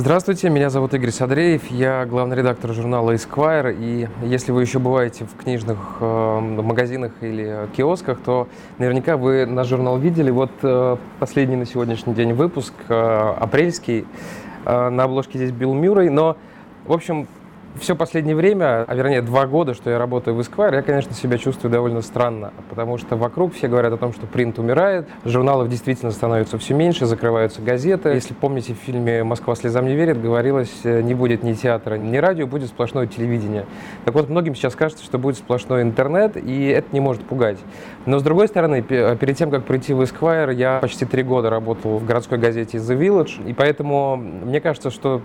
Здравствуйте, меня зовут Игорь Садреев, я главный редактор журнала Esquire, и если вы еще бываете в книжных э, магазинах или киосках, то наверняка вы наш журнал видели. Вот э, последний на сегодняшний день выпуск, э, апрельский, э, на обложке здесь Билл Мюррей, но, в общем, все последнее время, а вернее два года, что я работаю в Esquire, я, конечно, себя чувствую довольно странно, потому что вокруг все говорят о том, что принт умирает, журналов действительно становится все меньше, закрываются газеты. Если помните, в фильме «Москва слезам не верит» говорилось, э, не будет ни театра, ни радио, будет сплошное телевидение. Так вот, многим сейчас кажется, что будет сплошной интернет, и это не может пугать. Но, с другой стороны, перед тем, как прийти в Esquire, я почти три года работал в городской газете The Village, и поэтому мне кажется, что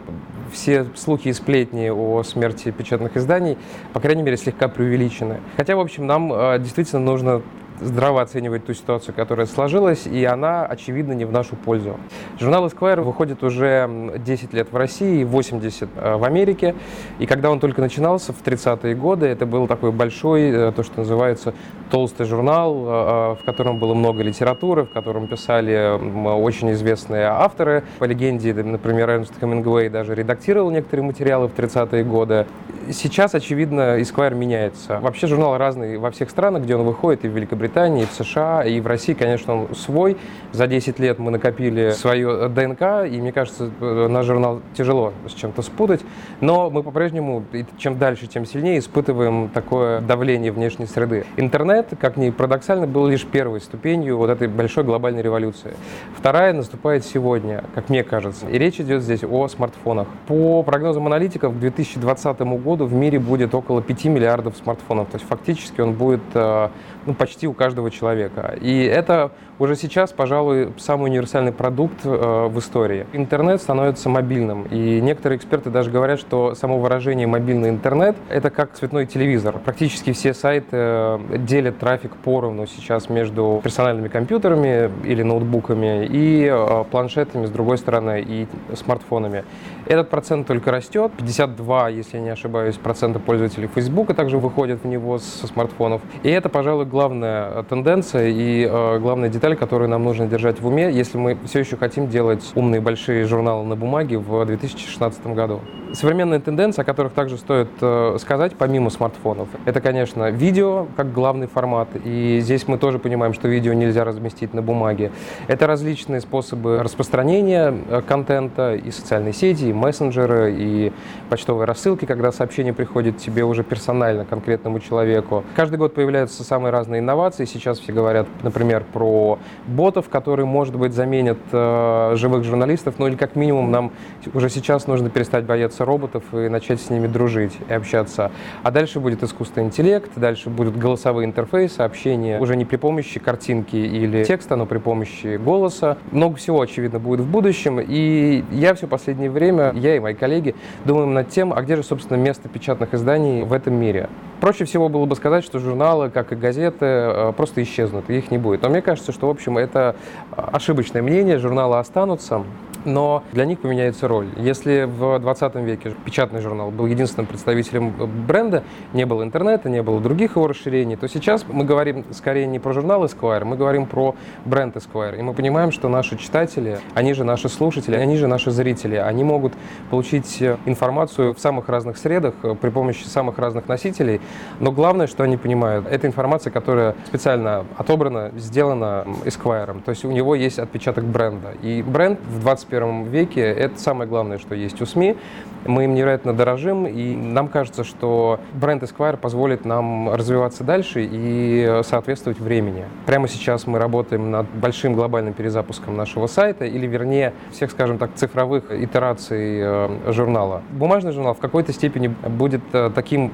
все слухи и сплетни о смерти печатных изданий, по крайней мере, слегка преувеличены. Хотя, в общем, нам э, действительно нужно здраво оценивать ту ситуацию, которая сложилась, и она, очевидно, не в нашу пользу. Журнал Esquire выходит уже 10 лет в России, 80 э, в Америке, и когда он только начинался в 30-е годы, это был такой большой, э, то, что называется, толстый журнал, э, в котором было много литературы, в котором писали очень известные авторы. По легенде, например, Эрнст Хемингуэй даже редактировал некоторые материалы в 30-е годы. Сейчас, очевидно, Esquire меняется. Вообще журнал разный во всех странах, где он выходит, и в Великобритании, и в США, и в России, конечно, он свой. За 10 лет мы накопили свое ДНК, и мне кажется, э, наш журнал тяжело с чем-то спутать. Но мы по-прежнему, чем дальше, тем сильнее испытываем такое давление внешней среды. Интернет, как ни парадоксально, был лишь первой ступенью вот этой большой глобальной революции. Вторая наступает сегодня, как мне кажется. И речь идет здесь о смартфонах. По прогнозам аналитиков, к 2020 году в мире будет около 5 миллиардов смартфонов. То есть фактически он будет э, ну, почти у каждого человека. И это уже сейчас, пожалуй, самый универсальный продукт э, в истории. Интернет становится мобильным, и некоторые эксперты даже говорят, что само выражение «мобильный интернет» — это как цветной телевизор. Практически все сайты э, делят трафик поровну сейчас между персональными компьютерами или ноутбуками и э, планшетами, с другой стороны, и смартфонами. Этот процент только растет. 52, если я не ошибаюсь, процента пользователей Facebook также выходят в него со смартфонов. И это, пожалуй, главная тенденция и главная деталь деталь, которую нам нужно держать в уме, если мы все еще хотим делать умные большие журналы на бумаге в 2016 году. Современные тенденции, о которых также стоит э, сказать, помимо смартфонов, это, конечно, видео как главный формат. И здесь мы тоже понимаем, что видео нельзя разместить на бумаге. Это различные способы распространения э, контента и социальные сети, и мессенджеры, и почтовые рассылки, когда сообщение приходит тебе уже персонально, конкретному человеку. Каждый год появляются самые разные инновации. Сейчас все говорят, например, про ботов, которые, может быть, заменят э, живых журналистов, ну или как минимум нам уже сейчас нужно перестать бояться роботов и начать с ними дружить и общаться. А дальше будет искусственный интеллект, дальше будут голосовые интерфейсы, общение уже не при помощи картинки или текста, но при помощи голоса. Много всего, очевидно, будет в будущем. И я все последнее время, я и мои коллеги, думаем над тем, а где же, собственно, место печатных изданий в этом мире. Проще всего было бы сказать, что журналы, как и газеты, э, просто исчезнут, их не будет. Но мне кажется, что, в общем, это ошибочное мнение, журналы останутся, но для них поменяется роль. Если в 20 веке печатный журнал был единственным представителем бренда, не было интернета, не было других его расширений, то сейчас мы говорим скорее не про журнал Esquire, мы говорим про бренд Esquire. И мы понимаем, что наши читатели, они же наши слушатели, они же наши зрители, они могут получить информацию в самых разных средах при помощи самых разных носителей, но главное, что они понимают, это информация, которая специально отобрана, сделана Esquire. То есть у него есть отпечаток бренда. И бренд в 21 21 веке это самое главное, что есть у СМИ. Мы им невероятно дорожим, и нам кажется, что бренд Esquire позволит нам развиваться дальше и соответствовать времени. Прямо сейчас мы работаем над большим глобальным перезапуском нашего сайта, или вернее всех, скажем так, цифровых итераций э, журнала. Бумажный журнал в какой-то степени будет э, таким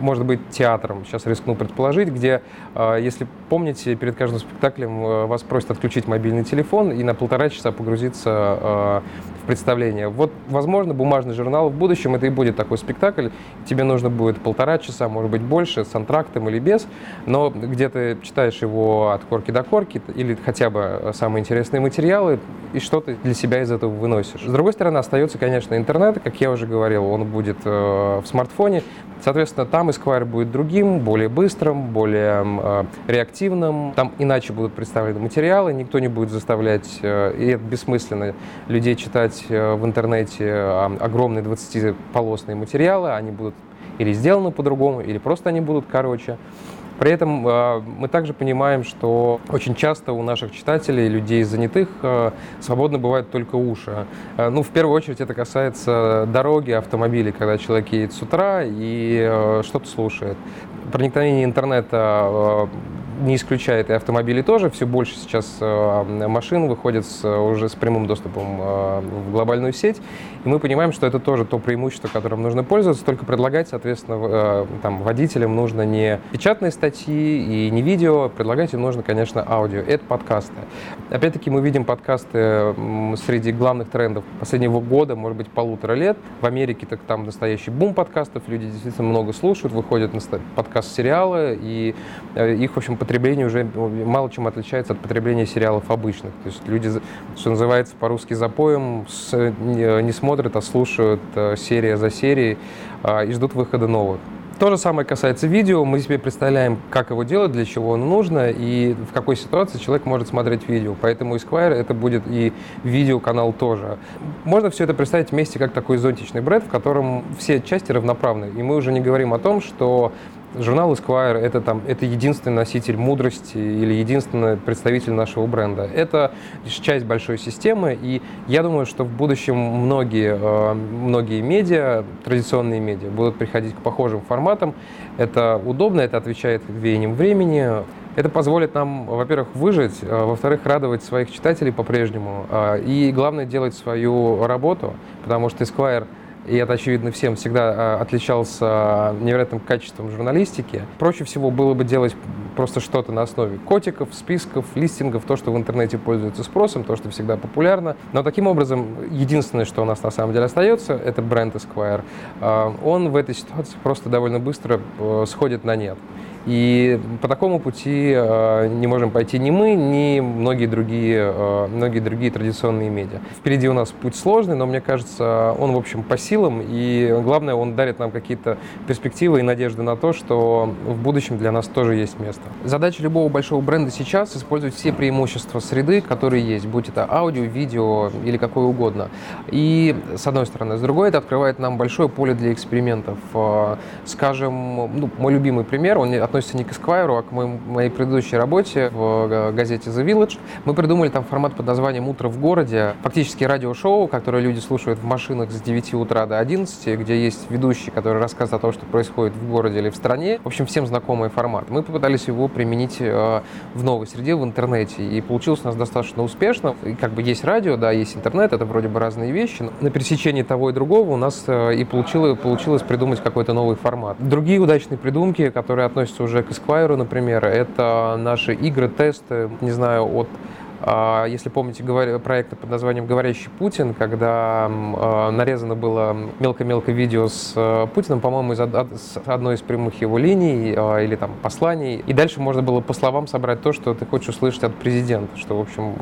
может быть, театром, сейчас рискну предположить, где, а, если помните, перед каждым спектаклем э, вас просят отключить мобильный телефон и на полтора часа погрузиться а, в представление. Вот, возможно, бумажный журнал в будущем это и будет такой спектакль. Тебе нужно будет полтора часа, может быть, больше, с антрактом или без, но где ты читаешь его от корки до корки или хотя бы самые интересные материалы, и что ты для себя из этого выносишь. С другой стороны, остается, конечно, интернет, как я уже говорил, он будет э, в смартфоне. Соответственно, там Esquire будет другим, более быстрым, более э, реактивным. Там иначе будут представлены материалы, никто не будет заставлять, э, и это бессмысленно, людей читать э, в интернете э, огромные 20-полосные материалы. Они будут или сделаны по-другому, или просто они будут короче. При этом э, мы также понимаем, что очень часто у наших читателей, людей занятых, э, свободно бывают только уши. Э, ну, в первую очередь это касается дороги, автомобилей, когда человек едет с утра и что-то слушает. Проникновение интернета не исключает и автомобили тоже. Все больше сейчас э, машин выходят с, уже с прямым доступом э, в глобальную сеть. И мы понимаем, что это тоже то преимущество, которым нужно пользоваться, только предлагать, соответственно, э, там, водителям нужно не печатные статьи и не видео, предлагать им нужно, конечно, аудио. Это подкасты. Опять-таки мы видим подкасты среди главных трендов последнего года, может быть, полутора лет. В Америке так там настоящий бум подкастов, люди действительно много слушают, выходят на подкаст-сериалы, и их, в общем, потребление уже мало чем отличается от потребления сериалов обычных. То есть люди, что называется, по-русски запоем не, смотрят, а слушают э, серия за серией э, и ждут выхода новых. То же самое касается видео. Мы себе представляем, как его делать, для чего оно нужно и в какой ситуации человек может смотреть видео. Поэтому Esquire это будет и видеоканал тоже. Можно все это представить вместе как такой зонтичный бренд, в котором все части равноправны. И мы уже не говорим о том, что Журнал Esquire это, там, это единственный носитель мудрости или единственный представитель нашего бренда. Это часть большой системы, и я думаю, что в будущем многие, э, многие медиа, традиционные медиа, будут приходить к похожим форматам. Это удобно, это отвечает веяниям времени, это позволит нам, во-первых, выжить, э, во-вторых, радовать своих читателей по-прежнему, э, и главное, делать свою работу, потому что Esquire и это очевидно всем, всегда а, отличался невероятным качеством журналистики. Проще всего было бы делать просто что-то на основе котиков, списков, листингов, то, что в интернете пользуется спросом, то, что всегда популярно. Но таким образом, единственное, что у нас на самом деле остается, это бренд Esquire. А, он в этой ситуации просто довольно быстро э, сходит на нет. И по такому пути э, не можем пойти ни мы, ни многие другие, э, многие другие традиционные медиа. Впереди у нас путь сложный, но мне кажется, он, в общем, по силам. И главное, он дарит нам какие-то перспективы и надежды на то, что в будущем для нас тоже есть место. Задача любого большого бренда сейчас использовать все преимущества среды, которые есть, будь это аудио, видео или какое угодно. И с одной стороны. С другой, это открывает нам большое поле для экспериментов. Э, скажем, ну, мой любимый пример, он относится относится не к Esquire, а к моей, моей предыдущей работе в э, газете The Village. Мы придумали там формат под названием «Утро в городе». Фактически радиошоу, которое люди слушают в машинах с 9 утра до 11, где есть ведущий, который рассказывает о том, что происходит в городе или в стране. В общем, всем знакомый формат. Мы попытались его применить э, в новой среде, в интернете. И получилось у нас достаточно успешно. И как бы есть радио, да, есть интернет, это вроде бы разные вещи. Но на пересечении того и другого у нас э, и получилось, получилось придумать какой-то новый формат. Другие удачные придумки, которые относятся уже к Esquire, например, это наши игры, тесты, не знаю, от если помните проект под названием «Говорящий Путин», когда а, нарезано было мелко-мелко видео с а, Путиным, по-моему, из одной из прямых его линий или там посланий. И дальше можно было по словам собрать то, что ты хочешь услышать от президента, что, в общем,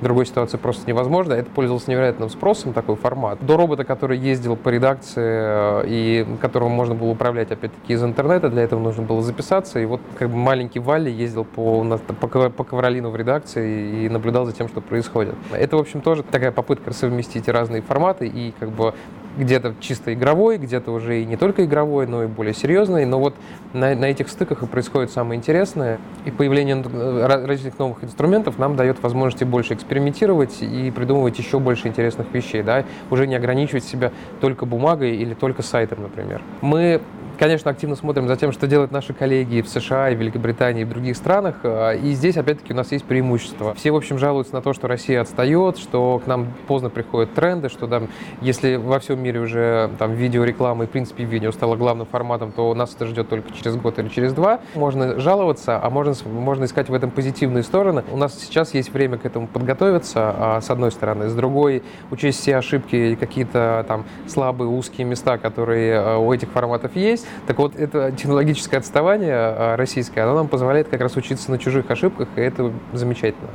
в другой ситуации просто невозможно. Это пользовался невероятным спросом, такой формат. До робота, который ездил по редакции и которым можно было управлять, опять-таки, из интернета, для этого нужно было записаться. И вот как бы маленький Валли ездил по, по, по Ковролину в редакции и наблюдал наблюдал за тем, что происходит. Это, в общем, тоже такая попытка совместить разные форматы и как бы где-то чисто игровой, где-то уже и не только игровой, но и более серьезный. Но вот на, на этих стыках и происходит самое интересное. И появление различных новых инструментов нам дает возможности больше экспериментировать и придумывать еще больше интересных вещей. Да? Уже не ограничивать себя только бумагой или только сайтом, например. Мы конечно, активно смотрим за тем, что делают наши коллеги в США, и Великобритании, и в других странах. А, и здесь, опять-таки, у нас есть преимущество. Все, в общем, жалуются на то, что Россия отстает, что к нам поздно приходят тренды, что там, если во всем мире уже там видеореклама и, в принципе, видео стало главным форматом, то нас это ждет только через год или через два. Можно жаловаться, а можно, можно искать в этом позитивные стороны. У нас сейчас есть время к этому подготовиться, а, с одной стороны. С другой, учесть все ошибки и какие-то там слабые, узкие места, которые а, у этих форматов есть, так вот, это технологическое отставание а, российское, оно нам позволяет как раз учиться на чужих ошибках, и это замечательно.